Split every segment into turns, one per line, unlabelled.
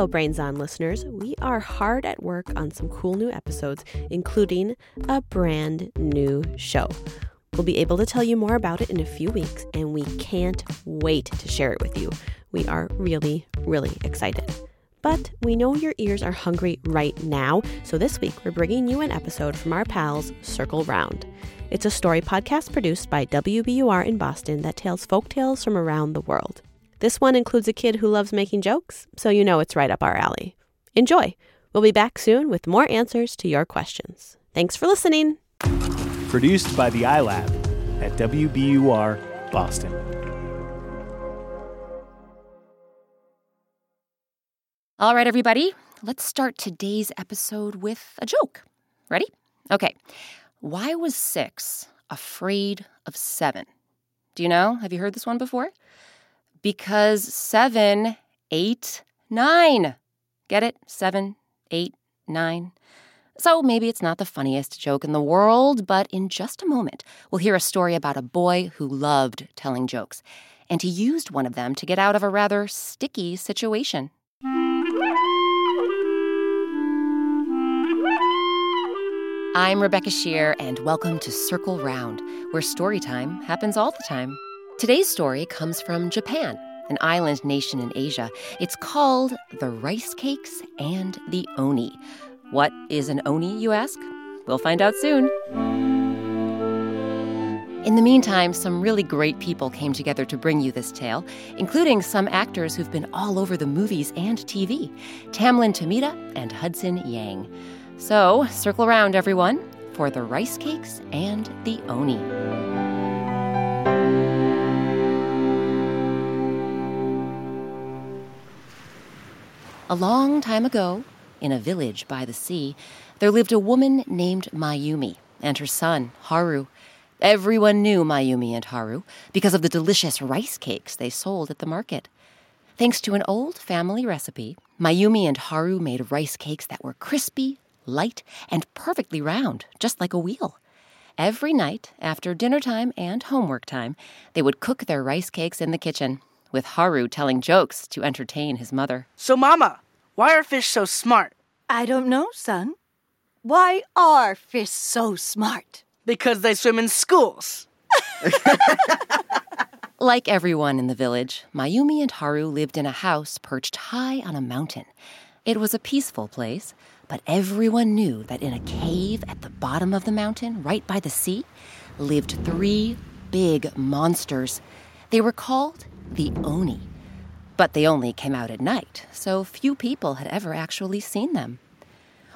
Hello, Brains On listeners. We are hard at work on some cool new episodes, including a brand new show. We'll be able to tell you more about it in a few weeks, and we can't wait to share it with you. We are really, really excited. But we know your ears are hungry right now, so this week we're bringing you an episode from our pals Circle Round. It's a story podcast produced by WBUR in Boston that tells folk tales from around the world. This one includes a kid who loves making jokes, so you know it's right up our alley. Enjoy! We'll be back soon with more answers to your questions. Thanks for listening.
Produced by the iLab at WBUR Boston.
All right, everybody, let's start today's episode with a joke. Ready? Okay. Why was six afraid of seven? Do you know? Have you heard this one before? Because seven, eight, nine. Get it? Seven, eight, nine. So maybe it's not the funniest joke in the world, but in just a moment, we'll hear a story about a boy who loved telling jokes, and he used one of them to get out of a rather sticky situation. I'm Rebecca Sheir, and welcome to Circle Round, where story time happens all the time. Today's story comes from Japan, an island nation in Asia. It's called The Rice Cakes and the Oni. What is an Oni, you ask? We'll find out soon. In the meantime, some really great people came together to bring you this tale, including some actors who've been all over the movies and TV Tamlyn Tomita and Hudson Yang. So, circle around, everyone, for the rice cakes and the oni. A long time ago, in a village by the sea, there lived a woman named Mayumi and her son, Haru. Everyone knew Mayumi and Haru because of the delicious rice cakes they sold at the market. Thanks to an old family recipe, Mayumi and Haru made rice cakes that were crispy, light, and perfectly round, just like a wheel. Every night, after dinner time and homework time, they would cook their rice cakes in the kitchen, with Haru telling jokes to entertain his mother.
So, Mama, why are fish so smart?
I don't know, son. Why are fish so smart?
Because they swim in schools.
like everyone in the village, Mayumi and Haru lived in a house perched high on a mountain. It was a peaceful place, but everyone knew that in a cave at the bottom of the mountain, right by the sea, lived three big monsters. They were called the Oni. But they only came out at night, so few people had ever actually seen them.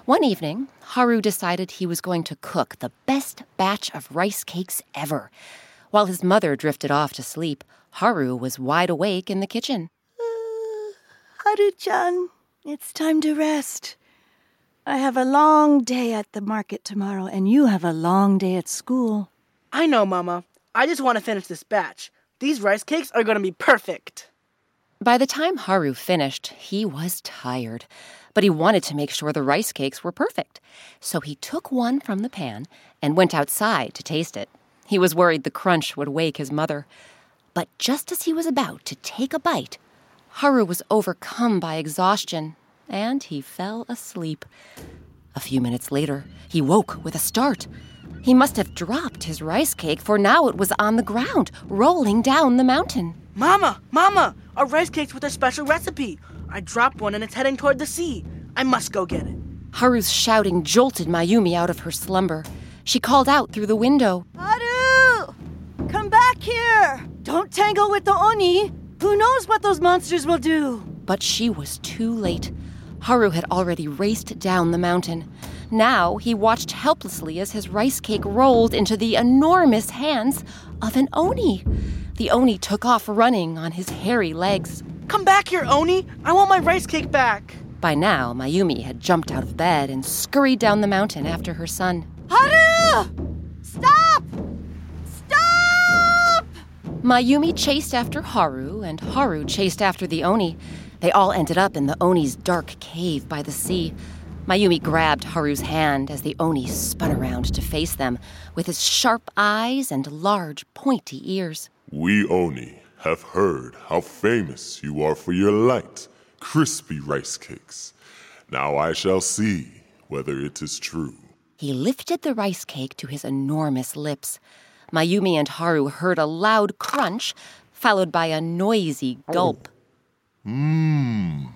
One evening, Haru decided he was going to cook the best batch of rice cakes ever. While his mother drifted off to sleep, Haru was wide awake in the kitchen.
Uh, Haru-chan, it's time to rest. I have a long day at the market tomorrow, and you have a long day at school.
I know, Mama. I just want to finish this batch. These rice cakes are going to be perfect.
By the time Haru finished, he was tired, but he wanted to make sure the rice cakes were perfect. So he took one from the pan and went outside to taste it. He was worried the crunch would wake his mother. But just as he was about to take a bite, Haru was overcome by exhaustion and he fell asleep. A few minutes later, he woke with a start. He must have dropped his rice cake, for now it was on the ground, rolling down the mountain.
Mama, Mama, a rice cakes with a special recipe. I dropped one and it's heading toward the sea. I must go get it.
Haru's shouting jolted Mayumi out of her slumber. She called out through the window.
Haru! Come back here! Don't tangle with the Oni! Who knows what those monsters will do?
But she was too late. Haru had already raced down the mountain. Now he watched helplessly as his rice cake rolled into the enormous hands of an Oni. The Oni took off running on his hairy legs.
Come back here, Oni! I want my rice cake back!
By now, Mayumi had jumped out of bed and scurried down the mountain after her son.
Haru! Stop! Stop!
Mayumi chased after Haru, and Haru chased after the Oni. They all ended up in the Oni's dark cave by the sea. Mayumi grabbed Haru's hand as the Oni spun around to face them, with his sharp eyes and large, pointy ears.
We Oni have heard how famous you are for your light, crispy rice cakes. Now I shall see whether it is true.
He lifted the rice cake to his enormous lips. Mayumi and Haru heard a loud crunch, followed by a noisy gulp. Oh.
Mmm,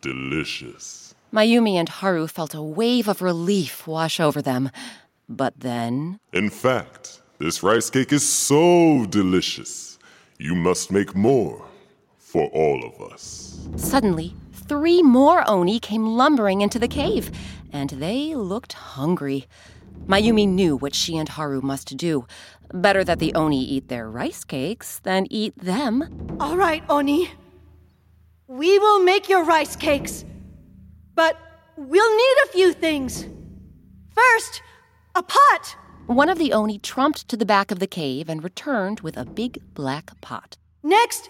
delicious.
Mayumi and Haru felt a wave of relief wash over them. But then.
In fact, this rice cake is so delicious. You must make more for all of us.
Suddenly, three more Oni came lumbering into the cave, and they looked hungry. Mayumi knew what she and Haru must do. Better that the Oni eat their rice cakes than eat them.
All right, Oni. We will make your rice cakes. But we'll need a few things. First, a pot.
One of the Oni trumped to the back of the cave and returned with a big black pot.
Next,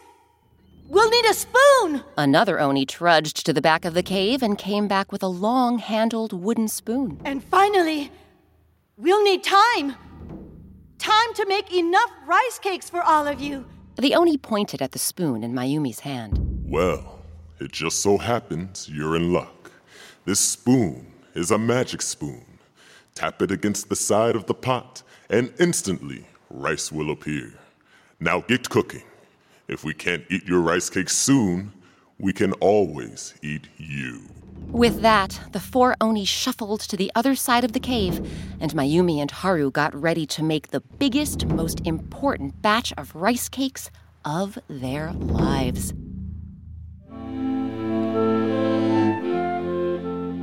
we'll need a spoon.
Another Oni trudged to the back of the cave and came back with a long handled wooden spoon.
And finally, we'll need time. Time to make enough rice cakes for all of you.
The Oni pointed at the spoon in Mayumi's hand.
Well, it just so happens you're in luck. This spoon is a magic spoon. Tap it against the side of the pot, and instantly rice will appear. Now get cooking. If we can't eat your rice cake soon, we can always eat you.
With that, the four Oni shuffled to the other side of the cave, and Mayumi and Haru got ready to make the biggest, most important batch of rice cakes of their lives.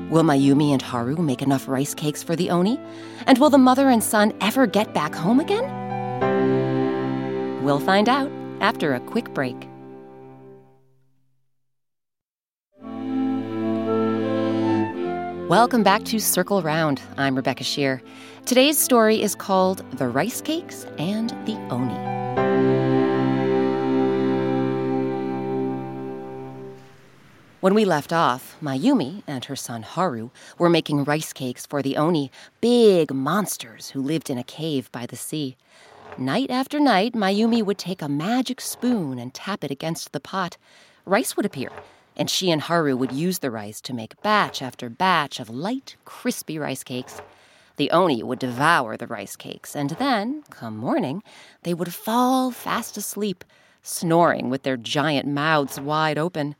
Will Mayumi and Haru make enough rice cakes for the Oni? And will the mother and son ever get back home again? We'll find out after a quick break. Welcome back to Circle Round. I'm Rebecca Sheir. Today's story is called The Rice Cakes and the Oni. When we left off, Mayumi and her son Haru were making rice cakes for the Oni, big monsters who lived in a cave by the sea. Night after night, Mayumi would take a magic spoon and tap it against the pot. Rice would appear, and she and Haru would use the rice to make batch after batch of light, crispy rice cakes. The Oni would devour the rice cakes, and then, come morning, they would fall fast asleep, snoring with their giant mouths wide open.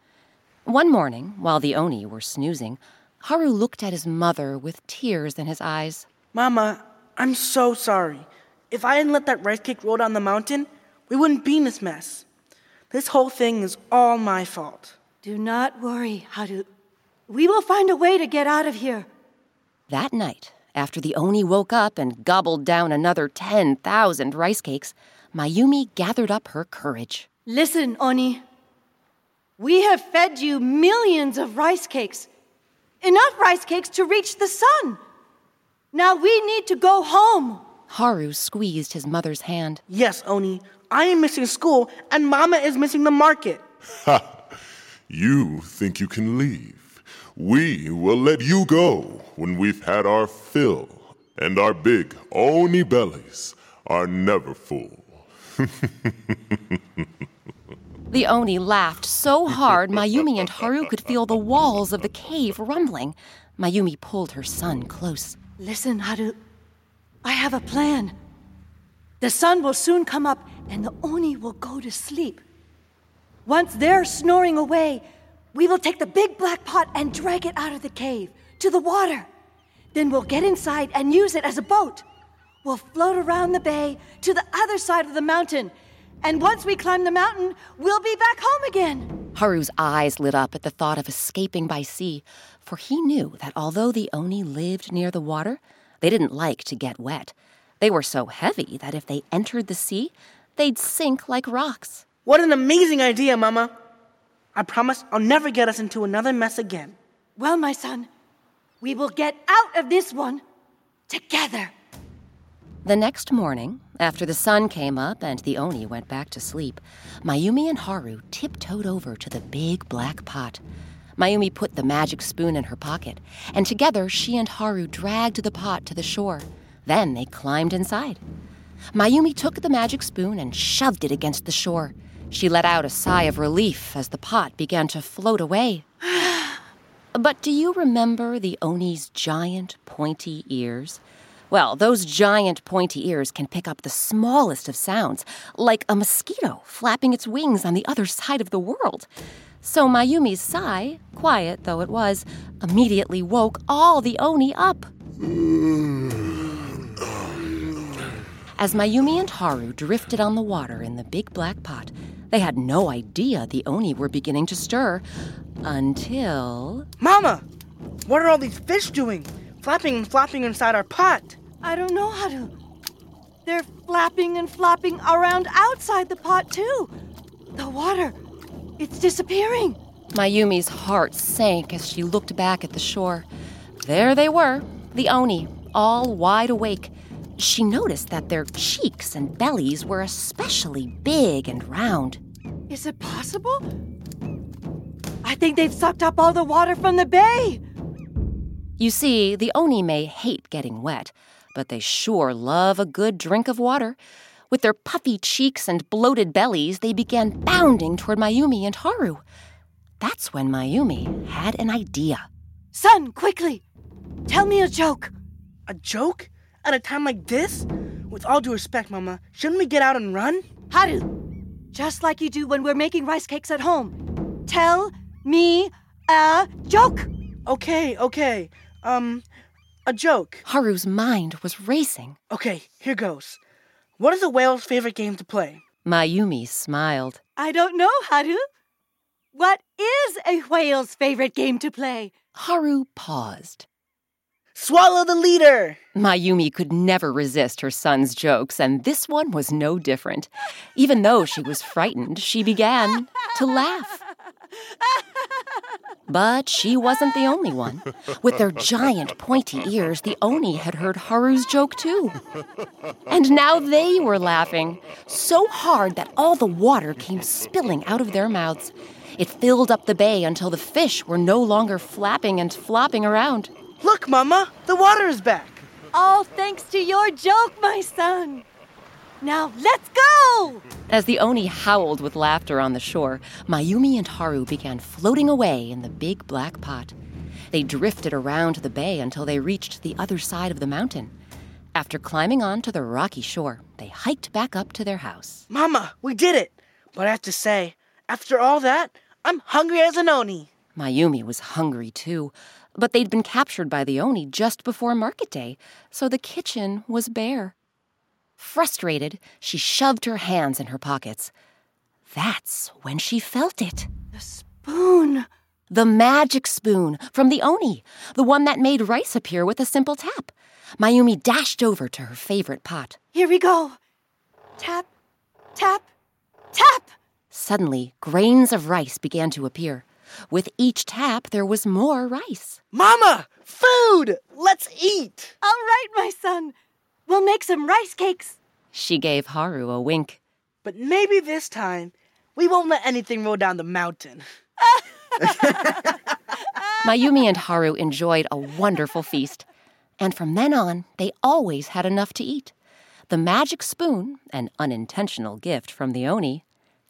One morning, while the Oni were snoozing, Haru looked at his mother with tears in his eyes.
Mama, I'm so sorry. If I hadn't let that rice cake roll down the mountain, we wouldn't be in this mess. This whole thing is all my fault.
Do not worry, Haru. We will find a way to get out of here.
That night, after the Oni woke up and gobbled down another 10,000 rice cakes, Mayumi gathered up her courage.
Listen, Oni. We have fed you millions of rice cakes. Enough rice cakes to reach the sun. Now we need to go home.
Haru squeezed his mother's hand.
Yes, Oni, I am missing school, and Mama is missing the market.
Ha! You think you can leave. We will let you go when we've had our fill, and our big Oni bellies are never full.
The Oni laughed so hard Mayumi and Haru could feel the walls of the cave rumbling. Mayumi pulled her son close.
Listen, Haru. I have a plan. The sun will soon come up, and the Oni will go to sleep. Once they're snoring away, we will take the big black pot and drag it out of the cave to the water. Then we'll get inside and use it as a boat. We'll float around the bay to the other side of the mountain. And once we climb the mountain, we'll be back home again.
Haru's eyes lit up at the thought of escaping by sea, for he knew that although the Oni lived near the water, they didn't like to get wet. They were so heavy that if they entered the sea, they'd sink like rocks.
What an amazing idea, Mama. I promise I'll never get us into another mess again.
Well, my son, we will get out of this one together.
The next morning, after the sun came up and the Oni went back to sleep, Mayumi and Haru tiptoed over to the big black pot. Mayumi put the magic spoon in her pocket, and together she and Haru dragged the pot to the shore. Then they climbed inside. Mayumi took the magic spoon and shoved it against the shore. She let out a sigh of relief as the pot began to float away. but do you remember the Oni's giant, pointy ears? Well, those giant, pointy ears can pick up the smallest of sounds, like a mosquito flapping its wings on the other side of the world. So Mayumi's sigh, quiet though it was, immediately woke all the Oni up. As Mayumi and Haru drifted on the water in the big black pot, they had no idea the Oni were beginning to stir until.
Mama! What are all these fish doing? Flapping and flopping inside our pot.
I don't know how to. They're flapping and flopping around outside the pot, too. The water, it's disappearing.
Mayumi's heart sank as she looked back at the shore. There they were, the Oni, all wide awake. She noticed that their cheeks and bellies were especially big and round.
Is it possible? I think they've sucked up all the water from the bay.
You see, the Oni may hate getting wet, but they sure love a good drink of water. With their puffy cheeks and bloated bellies, they began bounding toward Mayumi and Haru. That's when Mayumi had an idea.
Son, quickly! Tell me a joke.
A joke? At a time like this? With all due respect, Mama, shouldn't we get out and run?
Haru, just like you do when we're making rice cakes at home. Tell me a joke.
Okay, okay. Um, a joke.
Haru's mind was racing.
Okay, here goes. What is a whale's favorite game to play?
Mayumi smiled.
I don't know, Haru. What is a whale's favorite game to play?
Haru paused.
Swallow the leader!
Mayumi could never resist her son's jokes, and this one was no different. Even though she was frightened, she began to laugh. But she wasn't the only one. With their giant pointy ears, the Oni had heard Haru's joke too. And now they were laughing, so hard that all the water came spilling out of their mouths. It filled up the bay until the fish were no longer flapping and flopping around.
Look, Mama, the water is back.
All thanks to your joke, my son. Now let's go!
As the Oni howled with laughter on the shore, Mayumi and Haru began floating away in the big black pot. They drifted around the bay until they reached the other side of the mountain. After climbing onto the rocky shore, they hiked back up to their house.
Mama, we did it! But I have to say, after all that, I'm hungry as an Oni.
Mayumi was hungry too, but they'd been captured by the Oni just before market day, so the kitchen was bare. Frustrated, she shoved her hands in her pockets. That's when she felt it.
The spoon.
The magic spoon from the Oni, the one that made rice appear with a simple tap. Mayumi dashed over to her favorite pot.
Here we go. Tap, tap, tap.
Suddenly, grains of rice began to appear. With each tap, there was more rice.
Mama! Food! Let's eat!
All right, my son. We'll make some rice cakes.
She gave Haru a wink.
But maybe this time, we won't let anything roll down the mountain.
Mayumi and Haru enjoyed a wonderful feast. And from then on, they always had enough to eat. The magic spoon, an unintentional gift from the Oni,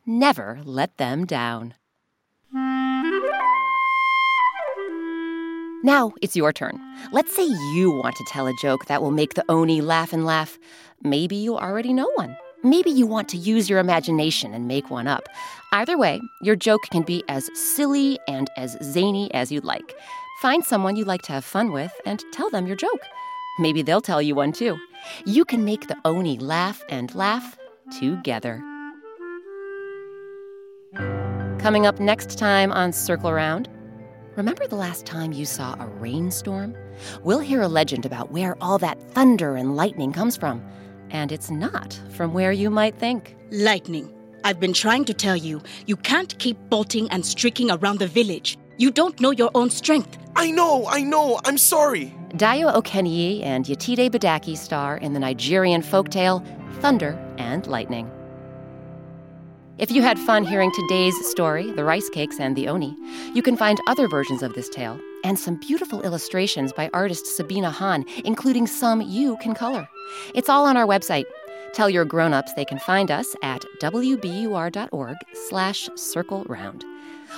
never let them down. Now it's your turn. Let's say you want to tell a joke that will make the Oni laugh and laugh. Maybe you already know one. Maybe you want to use your imagination and make one up. Either way, your joke can be as silly and as zany as you'd like. Find someone you like to have fun with and tell them your joke. Maybe they'll tell you one too. You can make the Oni laugh and laugh together. Coming up next time on Circle Round. Remember the last time you saw a rainstorm? We'll hear a legend about where all that thunder and lightning comes from. And it's not from where you might think.
Lightning. I've been trying to tell you, you can't keep bolting and streaking around the village. You don't know your own strength.
I know, I know, I'm sorry.
Dayo Okeniyi and Yetide Badaki star in the Nigerian folktale Thunder and Lightning. If you had fun hearing today's story, The Rice Cakes and the Oni, you can find other versions of this tale and some beautiful illustrations by artist Sabina Hahn, including some you can color. It's all on our website. Tell your grown-ups they can find us at wbur.org slash circle round.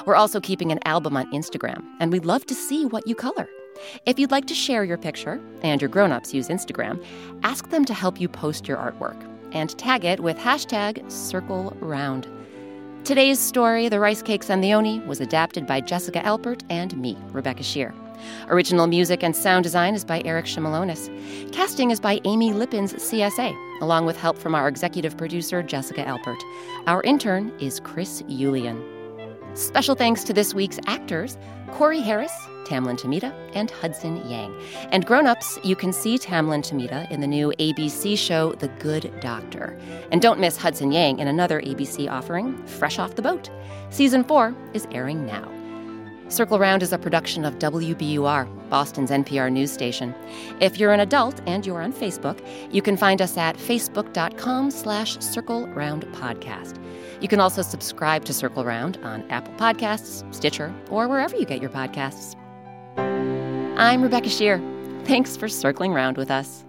We're also keeping an album on Instagram, and we'd love to see what you color. If you'd like to share your picture, and your grown-ups use Instagram, ask them to help you post your artwork and tag it with hashtag circle round. Today's story, The Rice Cakes and the Oni, was adapted by Jessica Alpert and me, Rebecca Sheir. Original music and sound design is by Eric Shimelonis. Casting is by Amy Lippens, CSA, along with help from our executive producer, Jessica Alpert. Our intern is Chris Yulian. Special thanks to this week's actors Corey Harris, Tamlyn Tomita, and Hudson Yang. And grown-ups, you can see Tamlyn Tomita in the new ABC show The Good Doctor. And don't miss Hudson Yang in another ABC offering, Fresh Off the Boat. Season 4 is airing now. Circle Round is a production of WBUR, Boston's NPR news station. If you're an adult and you're on Facebook, you can find us at facebook.com slash Circle Round Podcast. You can also subscribe to Circle Round on Apple Podcasts, Stitcher, or wherever you get your podcasts. I'm Rebecca Sheir. Thanks for circling round with us.